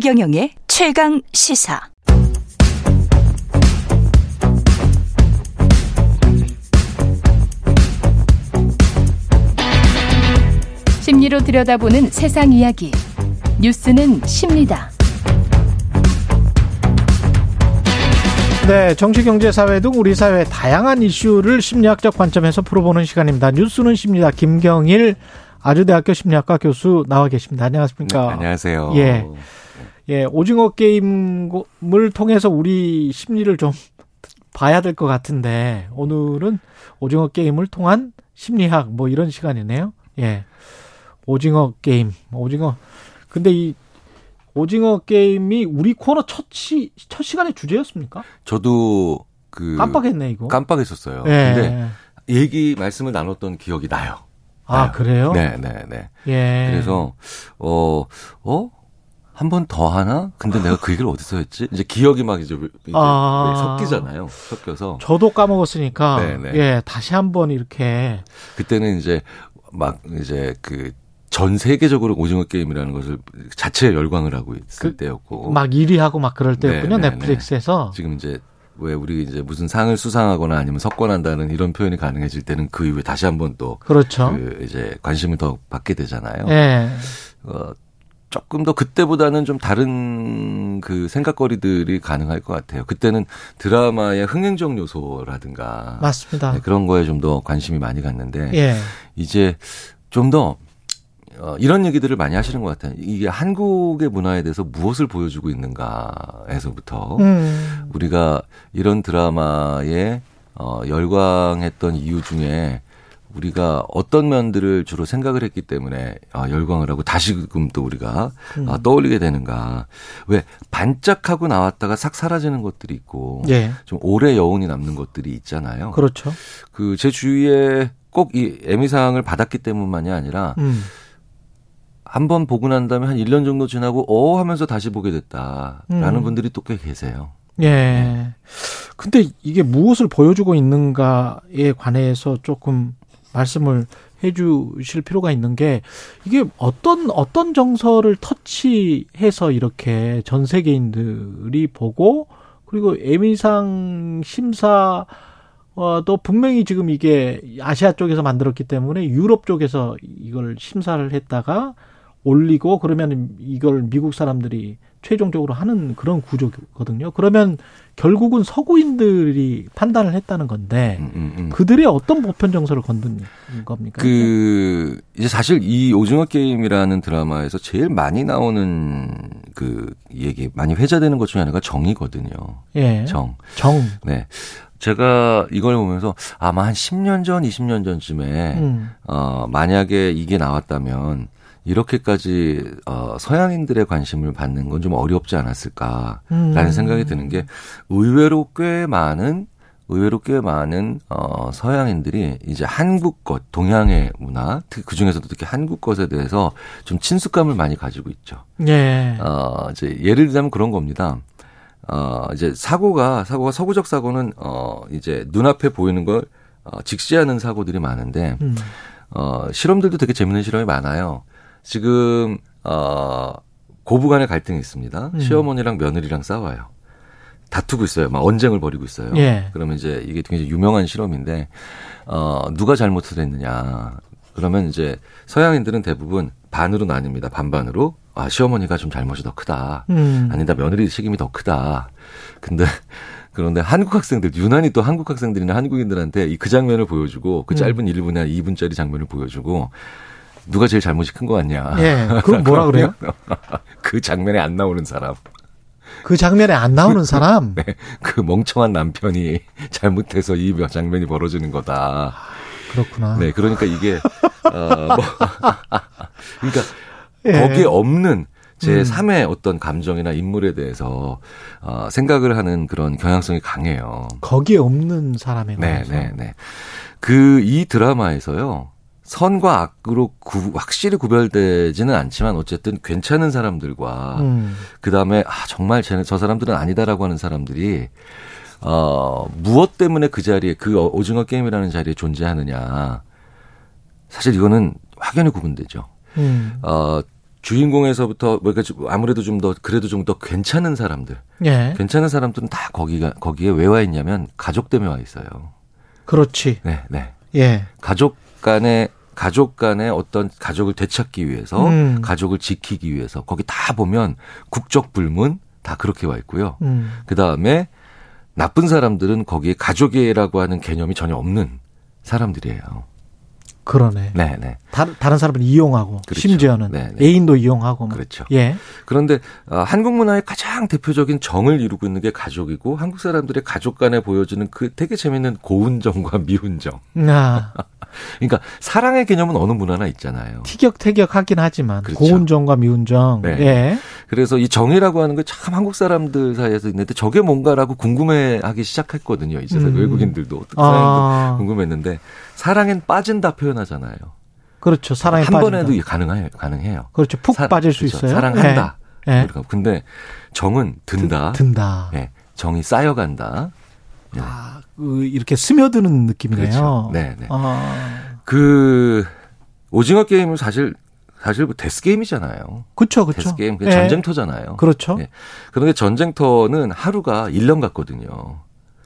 최경영의 최강 시사. 심리로 들여다보는 세상 이야기. 뉴스는 십니다. 네, 정치, 경제, 사회 등 우리 사회의 다양한 이슈를 심리학적 관점에서 풀어보는 시간입니다. 뉴스는 십니다. 김경일 아주대학교 심리학과 교수 나와 계십니다. 안녕하십니까? 네, 안녕하세요. 예. 예, 오징어 게임을 통해서 우리 심리를 좀 봐야 될 것 같은데 오늘은 오징어 게임을 통한 심리학 뭐 이런 시간이네요. 예. 오징어 게임, 오징어. 근데 이 오징어 게임이 우리 코너 첫, 시, 첫 시간의 주제였습니까? 저도 그 깜빡했네 이거. 깜빡했었어요. 예. 근데 얘기 말씀을 나눴던 기억이 나요. 아 나요. 그래요? 네, 네, 네. 예. 그래서 어, 어? 한 번 더 하나? 근데 내가 그 얘기를 어디서 했지? 이제 기억이 막 이제, 이제 아. 섞이잖아요. 섞여서 저도 까먹었으니까 네, 네. 예 다시 한 번 이렇게 그때는 이제 막 이제 그전 세계적으로 오징어 게임이라는 것을 자체에 열광을 하고 있을 그, 때였고 막 1위 하고 막 그럴 때였군요 네, 네, 넷플릭스에서. 지금 이제 왜 우리 이제 무슨 상을 수상하거나 아니면 석권한다는 이런 표현이 가능해질 때는 그 이후에 다시 한번 또 그렇죠. 그 이제 관심을 더 받게 되잖아요. 예. 어, 조금 더 그때보다는 좀 다른 그 생각거리들이 가능할 것 같아요. 그때는 드라마의 흥행적 요소라든가 맞습니다. 네, 그런 거에 좀 더 관심이 많이 갔는데 예. 이제 좀더 어, 이런 얘기들을 많이 하시는 것 같아요. 이게 한국의 문화에 대해서 무엇을 보여주고 있는가에서부터 음. 우리가 이런 드라마에 어, 열광했던 이유 중에 우리가 어떤 면들을 주로 생각을 했기 때문에 어, 열광을 하고 다시금 또 우리가 음. 어, 떠올리게 되는가. 왜 반짝하고 나왔다가 싹 사라지는 것들이 있고 예. 좀 오래 여운이 남는 것들이 있잖아요. 그렇죠. 그 제 주위에 꼭이 에미상을 받았기 때문만이 아니라 음. 한번 보고 난 다음에 한 1년 정도 지나고 어 하면서 다시 보게 됐다라는 음. 분들이 또 꽤 계세요. 예. 근데 이게 무엇을 보여주고 있는가에 관해서 조금 말씀을 해 주실 필요가 있는 게 이게 어떤 어떤 정서를 터치해서 이렇게 전 세계인들이 보고 그리고 에미상 심사 어도 분명히 지금 이게 아시아 쪽에서 만들었기 때문에 유럽 쪽에서 이걸 심사를 했다가 올리고 그러면 이걸 미국 사람들이 최종적으로 하는 그런 구조거든요. 그러면 결국은 서구인들이 판단을 했다는 건데 음, 음, 음. 그들의 어떤 보편 정서를 건든 겁니까? 그 이제 사실 이 오징어 게임이라는 드라마에서 제일 많이 나오는 그 얘기 많이 회자되는 것 중에 하나가 정이거든요. 예. 정. 정. 네. 제가 이걸 보면서 아마 한 10년 전, 20년 전쯤에 음. 어 만약에 이게 나왔다면 이렇게까지 어 서양인들의 관심을 받는 건 좀 어렵지 않았을까라는 음. 생각이 드는 게 의외로 꽤 많은 의외로 꽤 많은 어 서양인들이 이제 한국 것, 동양의 문화, 특히 그 중에서도 특히 한국 것에 대해서 좀 친숙감을 많이 가지고 있죠. 예. 어 이제 예를 들자면 그런 겁니다. 어 이제 사고가 사고가 서구적 사고는 어 이제 눈앞에 보이는 걸 어, 직시하는 사고들이 많은데 음. 어 실험들도 되게 재밌는 실험이 많아요. 지금 어 고부간의 갈등이 있습니다. 음. 시어머니랑 며느리랑 싸워요. 다투고 있어요. 막 언쟁을 벌이고 있어요. 예. 그러면 이제 이게 굉장히 유명한 실험인데 어 누가 잘못을 했느냐. 그러면 이제 서양인들은 대부분 반으로 나뉩니다. 반반으로. 아, 시어머니가 좀 잘못이 더 크다. 음. 아니다. 며느리 책임이 더 크다. 근데 그런데 한국 학생들 유난히 또 한국 학생들이나 한국인들한테 이 그 장면을 보여주고 그 음. 짧은 1분이나 2분짜리 장면을 보여주고 누가 제일 잘못이 큰거 같냐. 예. 그럼 뭐라 그래요? 그 장면에 안 나오는 사람. 그 장면에 안 나오는 사람. 네, 그 멍청한 남편이 잘못해서 이 장면이 벌어지는 거다. 그렇구나. 네, 그러니까 이게 어, 뭐 그러니까 예. 거기에 없는 제 음. 3의 어떤 감정이나 인물에 대해서 어, 생각을 하는 그런 경향성이 강해요. 거기에 없는 사람에 네, 관해서. 네, 네. 그 이 드라마에서요. 선과 악으로 구, 확실히 구별되지는 않지만 어쨌든 괜찮은 사람들과 음. 그다음에 아 정말 쟤네 저 사람들은 아니다라고 하는 사람들이 어 무엇 때문에 그 자리에 그 어- 오징어 게임이라는 자리에 존재하느냐 사실 이거는 확연히 구분되죠. 음. 어 주인공에서부터 뭐가 아무래도 좀 더 그래도 좀 더 괜찮은 사람들, 예. 괜찮은 사람들은 다 거기가 거기에 왜 와 있냐면 가족 때문에 와 있어요. 그렇지. 네, 네. 예. 가족 간의 가족 간의 어떤 가족을 되찾기 위해서 음. 가족을 지키기 위해서 거기 다 보면 국적 불문 다 그렇게 와 있고요. 음. 그 다음에 나쁜 사람들은 거기에 가족이라고 하는 개념이 전혀 없는 사람들이에요. 그러네. 네, 네. 다른 다른 사람을 이용하고 그렇죠. 심지어는 네, 네. 애인도 이용하고 뭐. 그렇죠. 예. 그런데 어, 한국 문화의 가장 대표적인 정을 이루고 있는 게 가족이고 한국 사람들의 가족 간에 보여주는 그 되게 재밌는 고운 정과 미운 정. 아, 그러니까 사랑의 개념은 어느 문화나 있잖아요. 티격태격 하긴 하지만 그렇죠. 고운정과 미운정. 네. 예. 그래서 이 정이라고 하는 게 참 한국 사람들 사이에서 있는데 저게 뭔가라고 궁금해하기 시작했거든요. 이제 음. 외국인들도 어떻게 아. 궁금했는데 사랑엔 빠진다 표현하잖아요. 그렇죠. 사랑에 한 빠진다. 번에도 가능해요. 가능해요. 그렇죠. 푹 사- 빠질 수 그렇죠. 있어요. 사랑한다. 예. 예. 근데 정은 든다. 든 다. 예, 정이 쌓여간다. 예. 아, 그 이렇게 스며드는 느낌이네요. 그렇죠. 네, 네. 아, 그 오징어 게임은 사실 사실 뭐 death 게임이잖아요. 그렇죠, 그렇죠. death 게임 그 예. 전쟁터잖아요. 그렇죠. 예. 그런데 전쟁터는 하루가 1년 같거든요.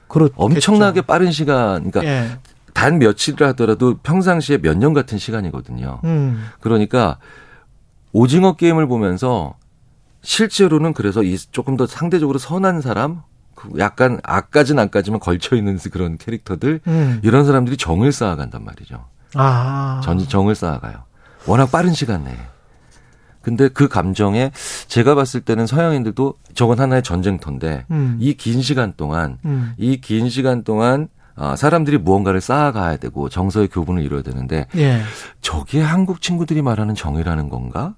그렇 엄청나게 빠른 시간, 그러니까 예. 단 며칠을 하더라도 평상시에 몇 년 같은 시간이거든요. 음. 그러니까 오징어 게임을 보면서 실제로는 그래서 이 조금 더 상대적으로 선한 사람, 그 약간 악까진 안까지만 걸쳐 있는 그런 캐릭터들 음. 이런 사람들이 정을 쌓아간단 말이죠. 아. 전 정을 쌓아가요. 워낙 빠른 시간 내에. 근데 그 감정에 제가 봤을 때는 서양인들도 저건 하나의 전쟁터인데 음. 이긴 시간 동안 음. 이긴 시간 동안 아, 사람들이 무언가를 쌓아가야 되고 정서의 교분을 이뤄야 되는데 예. 저게 한국 친구들이 말하는 정이라는 건가?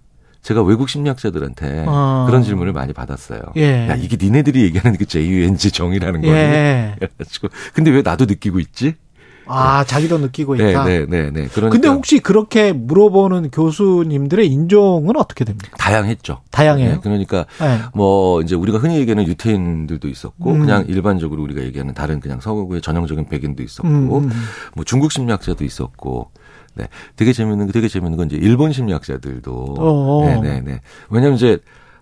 제가 외국 심리학자들한테 어. 그런 질문을 많이 받았어요. 예. 야 이게 니네들이 얘기하는 그 JUNG 정이라는 거니? 예. 그래가지고 근데 왜 나도 느끼고 있지? 아, 자기도 느끼고 네, 있다. 네, 네, 네. 그러니까 근데 혹시 그렇게 물어보는 교수님들의 인종은 어떻게 됩니까? 다양했죠. 다양해요. 네, 그러니까 예. 뭐 이제 우리가 흔히 얘기하는 유태인들도 있었고 음. 그냥 일반적으로 우리가 얘기하는 다른 그냥 서구의 전형적인 백인도 있었고 음, 음. 뭐 중국 심리학자도 있었고 네 되게 재밌는 되게 재밌는 건 이제 일본 심리학자들도 어어. 네네 네 왜냐하면 이제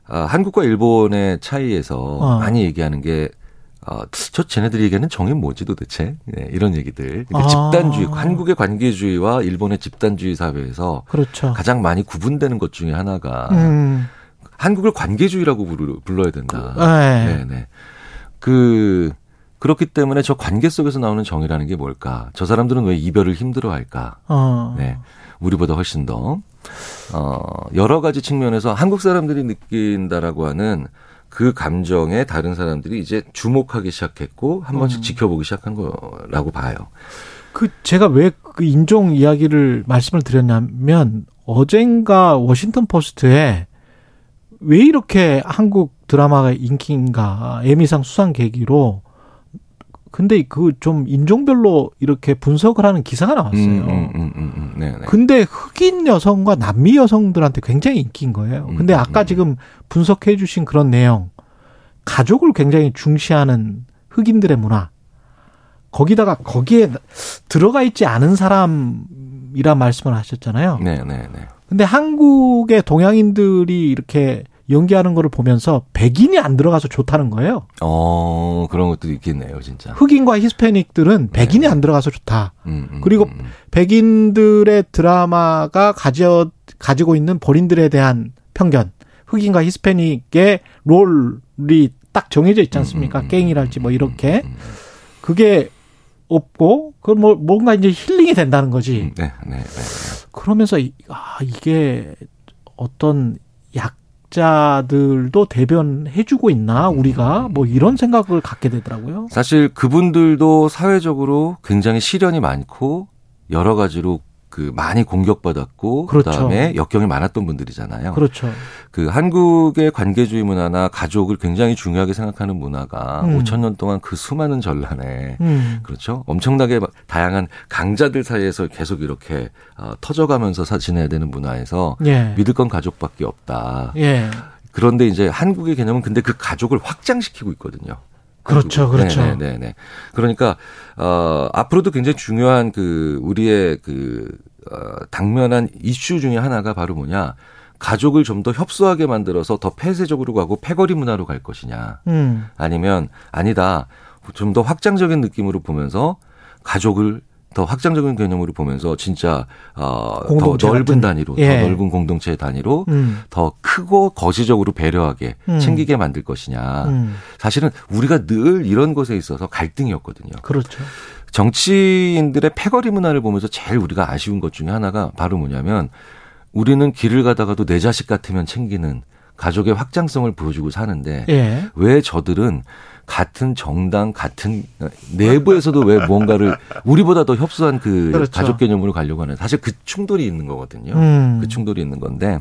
아, 한국과 일본의 차이에서 어. 많이 얘기하는 게 어, 저 쟤네들이 얘기하는 정이 뭐지 도대체? 네, 이런 얘기들. 그러니까 아. 집단주의, 한국의 관계주의와 일본의 집단주의 사회에서 그렇죠. 가장 많이 구분되는 것 중에 하나가 음. 한국을 관계주의라고 부르, 불러야 된다. 예. 네네. 그, 그렇기 때문에 저 관계 속에서 나오는 정이라는 게 뭘까? 저 사람들은 왜 이별을 힘들어 할까? 어. 네. 우리보다 훨씬 더, 어, 여러 가지 측면에서 한국 사람들이 느낀다라고 하는 그 감정에 다른 사람들이 이제 주목하기 시작했고, 한 번씩 음. 지켜보기 시작한 거라고 봐요. 그 제가 왜 그 인종 이야기를 말씀을 드렸냐면 어젠가 워싱턴 포스트에 왜 이렇게 한국 드라마가 인기인가 에미상 수상 계기로 근데 그 좀 인종별로 이렇게 분석을 하는 기사가 나왔어요. 음, 음, 음, 음, 음. 네 네. 근데 흑인 여성과 남미 여성들한테 굉장히 인기인 거예요. 근데 음, 아까 음. 지금 분석해 주신 그런 내용, 가족을 굉장히 중시하는 흑인들의 문화, 거기다가 거기에 들어가 있지 않은 사람이란 말씀을 하셨잖아요. 네 네 네. 근데 한국의 동양인들이 이렇게 연기하는 거를 보면서 백인이 안 들어가서 좋다는 거예요. 어, 그런 것도 있겠네요, 진짜. 흑인과 히스패닉들은 백인이 네. 안 들어가서 좋다. 음, 음, 그리고 음, 음. 백인들의 드라마가 가져 가지고 있는 본인들에 대한 편견, 흑인과 히스패닉의 롤이 딱 정해져 있지 않습니까? 음, 음, 깽이랄지 뭐 이렇게 음, 음, 그게 없고 그 뭐 뭔가 이제 힐링이 된다는 거지. 음. 네, 네, 네. 그러면서 이- 아 이게 어떤 약 자들도 대변해주고 있나 우리가 뭐 이런 생각을 갖게 되더라고요. 사실 그분들도 사회적으로 굉장히 시련이 많고 여러 가지로 그 많이 공격받았고 그렇죠. 그다음에 역경이 많았던 분들이잖아요. 그렇죠. 그 한국의 관계주의 문화나 가족을 굉장히 중요하게 생각하는 문화가 음. 5천 년 동안 그 수많은 전란에 음. 그렇죠. 엄청나게 막 다양한 강자들 사이에서 계속 이렇게 어, 터져가면서 사 지내야 되는 문화에서 예. 믿을 건 가족밖에 없다. 예. 그런데 이제 한국의 개념은 근데 그 가족을 확장시키고 있거든요. 그렇죠, 한국은. 그렇죠. 네, 네, 네. 그러니까 어 앞으로도 굉장히 중요한 그 우리의 그 어, 당면한 이슈 중에 하나가 바로 뭐냐 가족을 좀 더 협소하게 만들어서 더 폐쇄적으로 가고 패거리 문화로 갈 것이냐. 음. 아니면 아니다. 좀 더 확장적인 느낌으로 보면서 가족을 더 확장적인 개념으로 보면서 진짜 어, 더 공동체 넓은. 단위로 예. 더 넓은 공동체 단위로 음. 더 크고 거시적으로 배려하게 음. 챙기게 만들 것이냐. 음. 사실은 우리가 늘 이런 것에 있어서 갈등이었거든요. 그렇죠. 정치인들의 패거리 문화를 보면서 제일 우리가 아쉬운 것 중에 하나가 바로 뭐냐면 우리는 길을 가다가도 내 자식 같으면 챙기는 가족의 확장성을 보여주고 사는데 예. 왜 저들은 같은 정당 같은 내부에서도 왜 뭔가를 우리보다 더 협소한 그 그렇죠. 가족 개념으로 가려고 하는 사실 그 충돌이 있는 거거든요. 음. 그 충돌이 있는 건데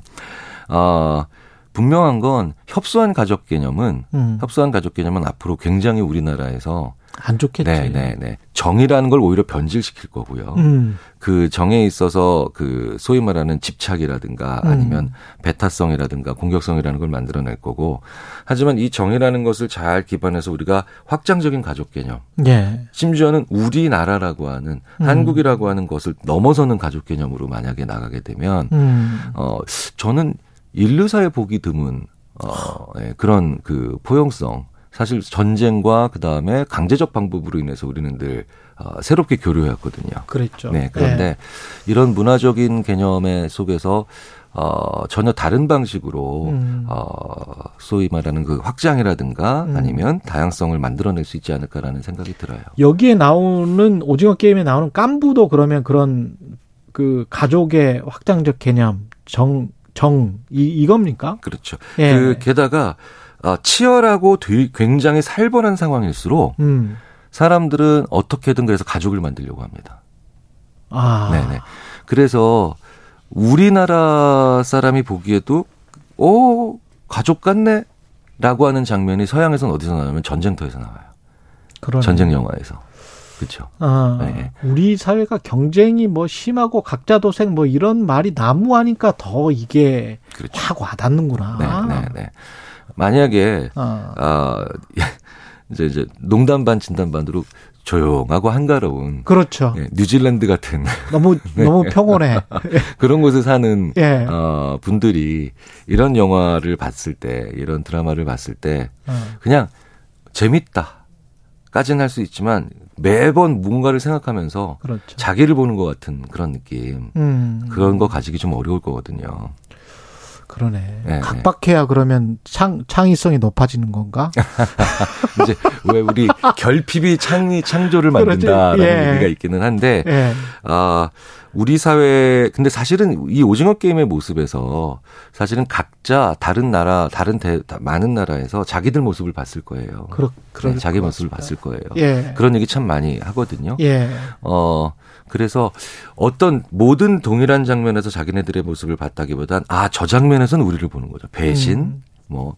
어 분명한 건 협소한 가족 개념은 음. 협소한 가족 개념은 앞으로 굉장히 우리나라에서 안 좋겠지. 네, 네, 네. 정이라는 걸 오히려 변질시킬 거고요. 음. 그 정에 있어서 그 소위 말하는 집착이라든가 음. 아니면 배타성이라든가 공격성이라는 걸 만들어낼 거고 하지만 이 정이라는 것을 잘 기반해서 우리가 확장적인 가족 개념 예. 심지어는 우리나라라고 하는 음. 한국이라고 하는 것을 넘어서는 가족 개념으로 만약에 나가게 되면 음. 어 저는 인류사에 보기 드문 어 예, 그런 그 포용성 사실 전쟁과 그 다음에 강제적 방법으로 인해서 우리는 늘 어, 새롭게 교류해왔거든요. 그랬죠. 네, 그런데 예. 이런 문화적인 개념의 속에서 어, 전혀 다른 방식으로 음. 어, 소위 말하는 그 확장이라든가 음. 아니면 다양성을 만들어낼 수 있지 않을까라는 생각이 들어요. 여기에 나오는 오징어 게임에 나오는 깐부도 그러면 그런 그 가족의 확장적 개념 정 정 이 이겁니까? 그렇죠. 예. 그 게다가 어, 치열하고 되게 굉장히 살벌한 상황일수록 음. 사람들은 어떻게든 그래서 가족을 만들려고 합니다. 아. 네네. 그래서 우리나라 사람이 보기에도 오 가족 같네. 라고 하는 장면이 서양에서는 어디서 나오냐면 전쟁터에서 나와요. 그러네. 전쟁 영화에서. 그렇죠. 아, 네. 우리 사회가 경쟁이 뭐 심하고 각자 도생 뭐 이런 말이 난무하니까 더 이게 그렇죠. 확 와닿는구나. 네, 네, 네. 만약에 아, 아 이제 이제 농담 반 진담 반으로 조용하고 한가로운 그렇죠. 예, 뉴질랜드 같은 너무 네. 너무 평온해. 그런 곳에 사는 예. 어, 분들이 이런 영화를 봤을 때 이런 드라마를 봤을 때 어. 그냥 재밌다까지는 할 수 있지만 매번 뭔가를 생각하면서 그렇죠. 자기를 보는 것 같은 그런 느낌 음. 그런 거 가지기 좀 어려울 거거든요. 그러네. 네, 각박해야 그러면 창 창의성이 높아지는 건가? 이제 왜 우리 결핍이 창의 창조를. 만든다라는 예. 얘기가 있기는 한데 예. 아, 우리 사회, 근데 사실은 이 오징어 게임의 모습에서 사실은 각자 다른 나라, 다른 대, 다- 많은 나라에서 자기들 모습을 봤을 거예요. 그렇 그럴 네, 자기 것 모습을. 봤을 거예요. 예. 그런 얘기 참 많이 하거든요. 예. 어, 그래서 어떤 모든 동일한 장면에서 자기네들의 모습을 봤다기보단 아, 저 장면에서는 우리를 보는 거죠. 배신, 음. 뭐,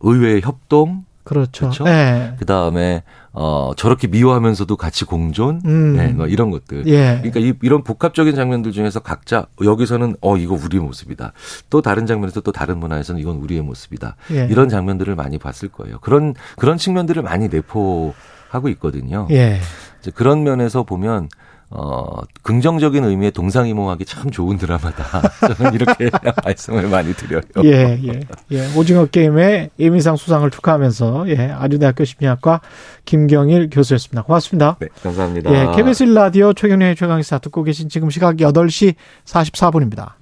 의외의 협동, 그렇죠. 그렇죠? 예. 그 다음에, 어, 저렇게 미워하면서도 같이 공존, 음. 네, 뭐 이런 것들. 예. 그러니까 이, 이런 복합적인 장면들 중에서 각자 여기서는 어 이거 우리의 모습이다. 또 다른 장면에서 또 다른 문화에서는 이건 우리의 모습이다. 예. 이런 장면들을 많이 봤을 거예요. 그런 그런 측면들을 많이 내포하고 있거든요. 예. 이제 그런 면에서 보면 어 긍정적인 의미의 동상이몽하기 참 좋은 드라마다. 저는 이렇게 말씀을 많이 드려요. 예, 예, 예. 오징어 게임의 예민상 수상을 축하하면서, 예, 아주대학교 심리학과 김경일 교수였습니다. 고맙습니다. 네, 감사합니다. 예, KBS 1라디오 최경련의 최강의사 듣고 계신 지금 시각 8시 44분입니다.